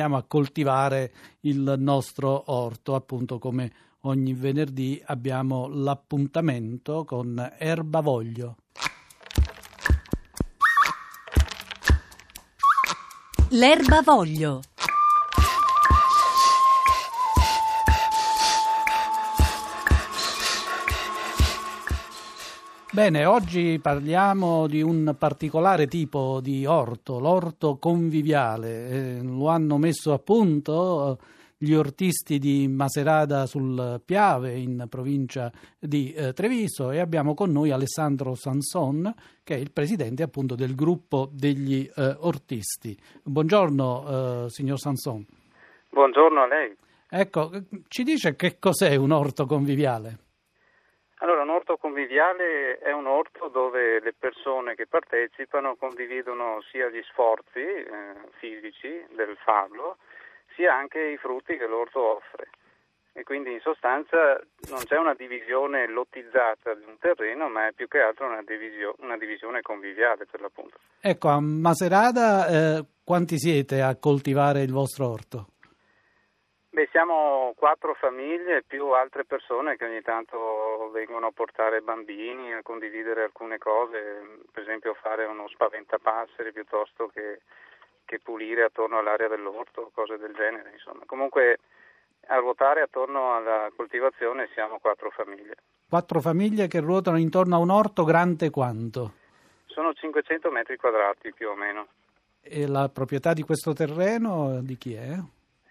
Andiamo a coltivare il nostro orto, appunto come ogni venerdì abbiamo l'appuntamento con Erbavoglio. L'erbavoglio. Bene, oggi parliamo di un particolare tipo di orto, l'orto conviviale. Eh, lo hanno messo a punto eh, gli ortisti di Maserada sul Piave in provincia di eh, Treviso e abbiamo con noi Alessandro Sanson che è il presidente appunto del gruppo degli eh, ortisti. Buongiorno eh, signor Sanson. Buongiorno a lei. Ecco, ci dice che cos'è un orto conviviale? Allora, un orto conviviale è un orto dove le persone che partecipano condividono sia gli sforzi eh, fisici del farlo, sia anche i frutti che l'orto offre. E quindi in sostanza non c'è una divisione lottizzata di un terreno, ma è più che altro una, divisio- una divisione conviviale per l'appunto. Ecco, a Maserada eh, quanti siete a coltivare il vostro orto? Beh, siamo quattro famiglie più altre persone che ogni tanto vengono a portare bambini, a condividere alcune cose, per esempio fare uno spaventapasseri piuttosto che, che pulire attorno all'area dell'orto, cose del genere. Insomma. Comunque a ruotare attorno alla coltivazione siamo quattro famiglie. Quattro famiglie che ruotano intorno a un orto grande quanto? Sono 500 metri quadrati più o meno. E la proprietà di questo terreno di chi è?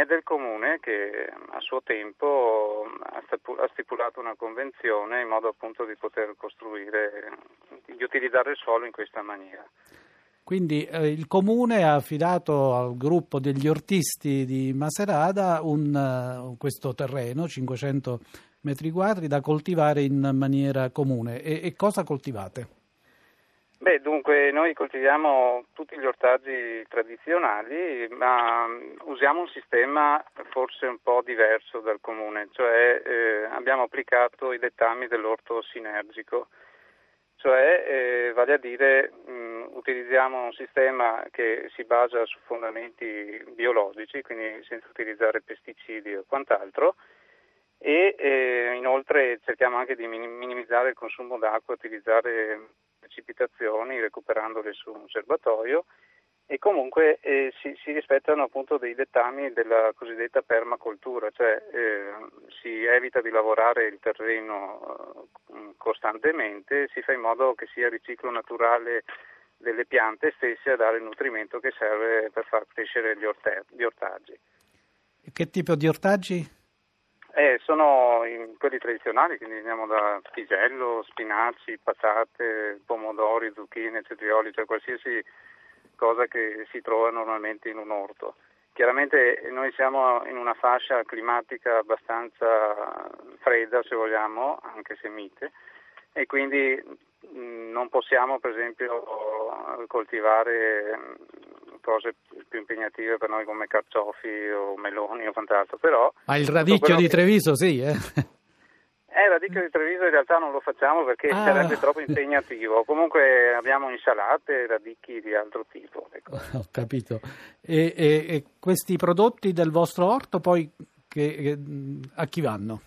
È del comune che a suo tempo ha stipulato una convenzione in modo appunto di poter costruire, di utilizzare il suolo in questa maniera. Quindi eh, il comune ha affidato al gruppo degli ortisti di Maserada un, uh, questo terreno, 500 metri quadri, da coltivare in maniera comune. E, e cosa coltivate? Beh, dunque noi coltiviamo tutti gli ortaggi tradizionali, ma mm, usiamo un sistema forse un po' diverso dal comune, cioè eh, abbiamo applicato i dettami dell'orto sinergico, cioè eh, vale a dire mh, mm, utilizziamo un sistema che si basa su fondamenti biologici, quindi senza utilizzare pesticidi o quant'altro, e eh, inoltre cerchiamo anche di minimizzare il consumo d'acqua, utilizzare precipitazioni recuperandole su un serbatoio e comunque eh, si, si, rispettano appunto dei dettami della cosiddetta permacultura, cioè eh, si evita di lavorare il terreno eh, costantemente, si fa in modo che sia il riciclo naturale delle piante stesse a dare il nutrimento che serve per far crescere gli, orte- gli ortaggi. Che tipo di ortaggi? Eh, sono quelli tradizionali, quindi andiamo da pisello, spinaci, patate, pomodori, zucchine, cetrioli, cioè qualsiasi cosa che si trova normalmente in un orto. Chiaramente noi siamo in una fascia climatica abbastanza fredda, se vogliamo, anche se mite, e quindi non possiamo per esempio coltivare cose più impegnative per noi come carciofi o meloni o quant'altro, però... Ma il radicchio di Treviso sì, eh? Eh, il radicchio di Treviso in realtà non lo facciamo perché ah. sarebbe troppo impegnativo. Comunque abbiamo insalate e radicchi di altro tipo. Ecco. Ho capito. E, e, e, questi prodotti del vostro orto poi che, che, a chi vanno?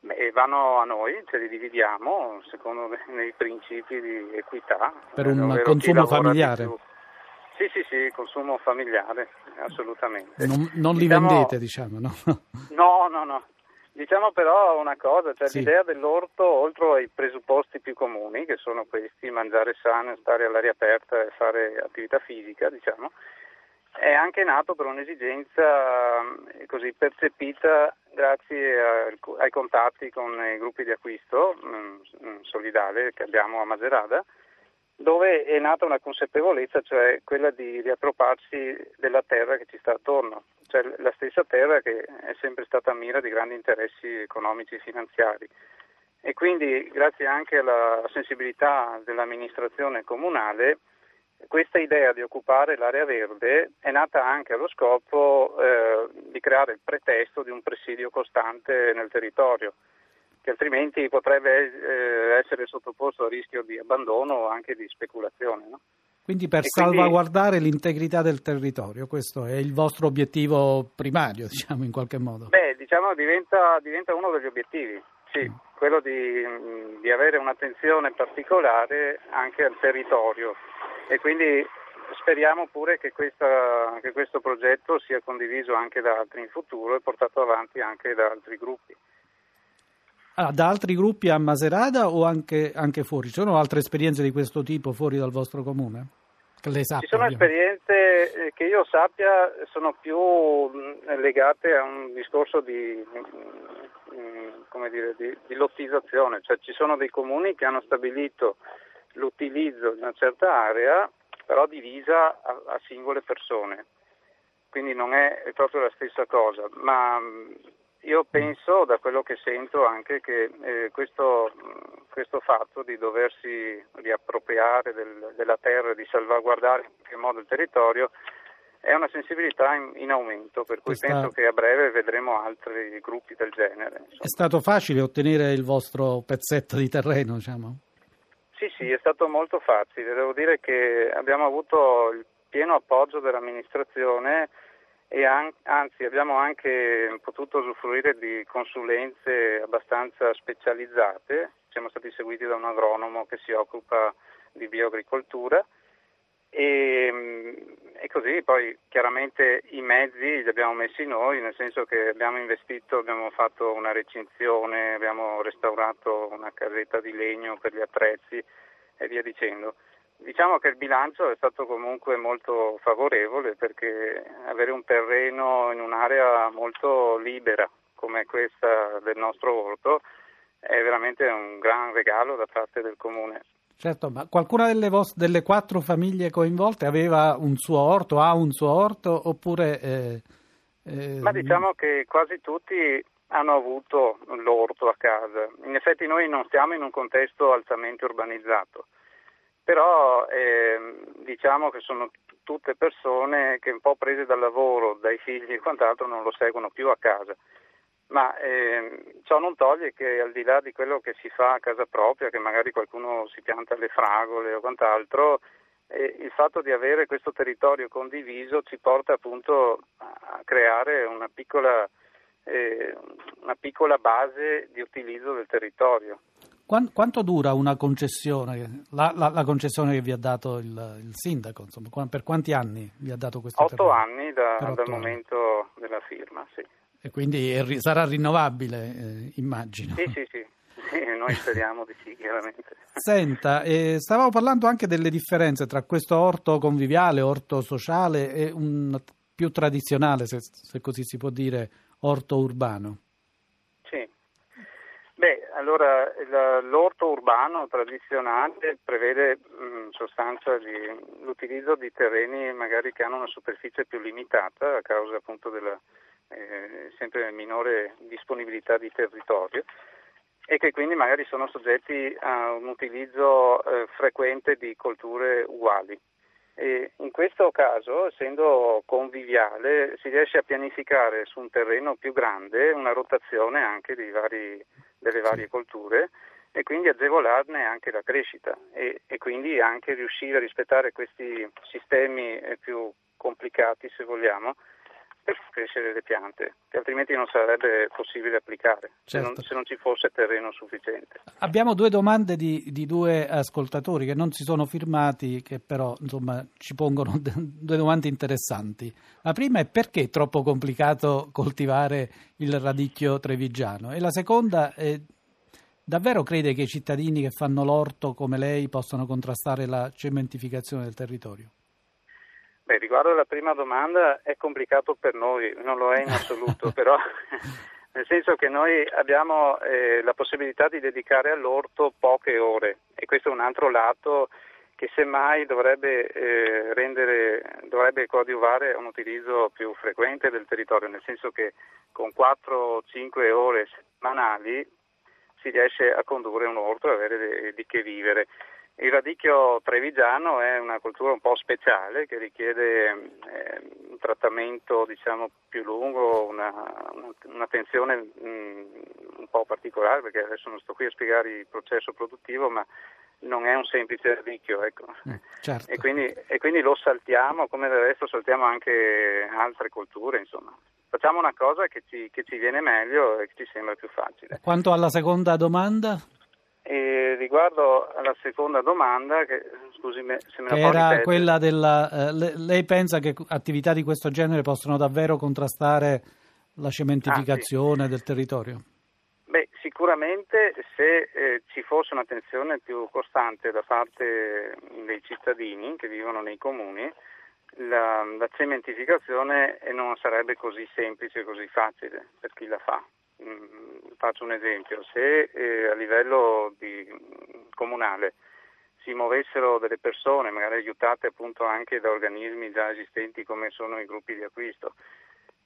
Beh, vanno a noi, ce li dividiamo secondo i principi di equità. Per un consumo familiare? Sì, sì, sì, consumo familiare, assolutamente. Non, non li diciamo, vendete, diciamo, no? No, no, no. Diciamo però una cosa, cioè sì. l'idea dell'orto, oltre ai presupposti più comuni, che sono questi, mangiare sano, stare all'aria aperta e fare attività fisica, diciamo, è anche nato per un'esigenza eh, così percepita grazie a, ai contatti con i gruppi di acquisto mm, solidale che abbiamo a Maserada, dove è nata una consapevolezza, cioè quella di riappropriarsi della terra che ci sta attorno, cioè la stessa terra che è sempre stata mira di grandi interessi economici e finanziari. E quindi, grazie anche alla sensibilità dell'amministrazione comunale, questa idea di occupare l'area verde è nata anche allo scopo eh, di creare il pretesto di un presidio costante nel territorio che altrimenti potrebbe eh, essere sottoposto a rischio di abbandono o anche di speculazione. No? Quindi per e salvaguardare quindi, l'integrità del territorio, questo è il vostro obiettivo primario, diciamo in qualche modo. Beh, diciamo diventa, diventa uno degli obiettivi, sì, mm. quello di, di avere un'attenzione particolare anche al territorio e quindi speriamo pure che, questa, che, questo progetto sia condiviso anche da altri in futuro e portato avanti anche da altri gruppi. Ah, da altri gruppi a Maserata o anche, anche, fuori? Ci sono altre esperienze di questo tipo fuori dal vostro comune? Sappia, Ci sono esperienze eh, che io sappia sono più legate a un discorso di, dire, di, di lottizzazione, cioè ci sono dei comuni che hanno stabilito l'utilizzo di una certa area però divisa a, a singole persone, quindi non è, è, proprio la stessa cosa, ma io penso, da quello che sento, anche che eh, questo, questo, fatto di doversi riappropriare del, della terra, di salvaguardare in qualche modo il territorio, è una sensibilità in, in aumento, per cui Questa... penso che a breve vedremo altri gruppi del genere. Insomma. È stato facile ottenere il vostro pezzetto di terreno, diciamo? Sì, sì, è stato molto facile. Devo dire che abbiamo avuto il pieno appoggio dell'amministrazione e an- anzi abbiamo anche potuto usufruire di consulenze abbastanza specializzate. Siamo stati seguiti da un agronomo che si occupa di bioagricoltura e, e, così poi chiaramente i mezzi li abbiamo messi noi, nel senso che abbiamo investito, abbiamo fatto una recinzione, abbiamo restaurato una casetta di legno per gli attrezzi e via dicendo. Diciamo che il bilancio è stato comunque molto favorevole perché avere un terreno in un'area molto libera come questa del nostro orto è veramente un gran regalo da parte del comune. Certo, ma qualcuna delle, vos- delle quattro famiglie coinvolte aveva un suo orto, ha un suo orto oppure... Eh, eh... Ma diciamo che quasi tutti hanno avuto l'orto a casa. In effetti noi non stiamo in un contesto altamente urbanizzato, però eh, diciamo che sono tutte persone che un po' prese dal lavoro, dai figli e quant'altro non lo seguono più a casa ma eh, ciò non toglie che al di là di quello che si fa a casa propria, che magari qualcuno si pianta le fragole o quant'altro, eh, il fatto di avere questo territorio condiviso ci porta appunto a creare una piccola, eh, una piccola base di utilizzo del territorio. Quanto dura una concessione, la, la, la concessione che vi ha dato il, il sindaco? Insomma, per quanti anni vi ha dato questo Otto terreno? anni da, dal anni. momento della firma, sì. E quindi è, sarà rinnovabile, eh, immagino. Sì, sì, sì, sì, noi speriamo di sì, chiaramente. Senta, eh, stavamo parlando anche delle differenze tra questo orto conviviale, orto sociale e un più tradizionale, se, se così si può dire, orto urbano. Beh, allora l'orto urbano tradizionale prevede in sostanza di, l'utilizzo di terreni magari che hanno una superficie più limitata a causa appunto della eh, sempre minore disponibilità di territorio e che quindi magari sono soggetti a un utilizzo eh, frequente di colture uguali. E in questo caso, essendo conviviale, si riesce a pianificare su un terreno più grande una rotazione anche vari, delle varie colture e quindi agevolarne anche la crescita e, e, quindi anche riuscire a rispettare questi sistemi eh, più complicati, se vogliamo, per crescere le piante, che altrimenti non sarebbe possibile applicare certo. se, non, certo. se, non, ci fosse terreno sufficiente. Abbiamo due domande di, di, due ascoltatori che non si sono firmati, che però insomma, ci pongono due domande interessanti. La prima è perché è troppo complicato coltivare il radicchio trevigiano e la seconda è davvero crede che i cittadini che fanno l'orto come lei possano contrastare la cementificazione del territorio? Beh, riguardo alla prima domanda è complicato per noi, non lo è in assoluto, però nel senso che noi abbiamo eh, la possibilità di dedicare all'orto poche ore e questo è un altro lato che semmai dovrebbe, eh, rendere, dovrebbe coadiuvare un utilizzo più frequente del territorio, nel senso che con 4-5 ore settimanali si riesce a condurre un orto e avere di che vivere. Il radicchio trevigiano è una cultura un po' speciale che richiede eh, un trattamento diciamo, più lungo, una, una, un'attenzione mh, un po' particolare perché adesso non sto qui a spiegare il processo produttivo, ma non è un semplice ardicchio, ecco. Eh, certo. e, quindi, e, quindi, lo saltiamo come del resto saltiamo anche altre colture, insomma. Facciamo una cosa che ci, che ci viene meglio e che ci sembra più facile. Quanto alla seconda domanda? E riguardo alla seconda domanda, che, scusi se me la era quella della. Eh, lei pensa che attività di questo genere possono davvero contrastare la cementificazione ah, sì. del territorio? Beh, sicuramente se eh, ci fosse un'attenzione più costante da parte dei cittadini che vivono nei comuni, la, la cementificazione non sarebbe così semplice, così facile per chi la fa. Mm, faccio un esempio, se eh, a livello di, comunale si muovessero delle persone, magari aiutate appunto anche da organismi già esistenti come sono i gruppi di acquisto,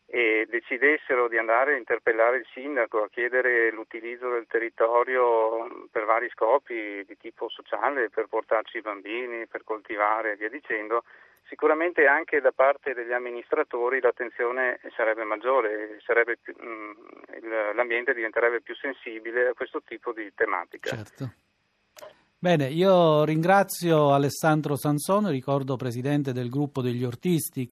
e decidessero di andare a interpellare il sindaco a chiedere l'utilizzo del territorio per vari scopi di tipo sociale, per portarci i bambini, per coltivare e via dicendo, sicuramente anche da parte degli amministratori l'attenzione sarebbe maggiore, sarebbe più, mh, l'ambiente diventerebbe più sensibile a questo tipo di tematica. Certo. Bene, io ringrazio Alessandro Sansone, ricordo presidente del gruppo degli ortisti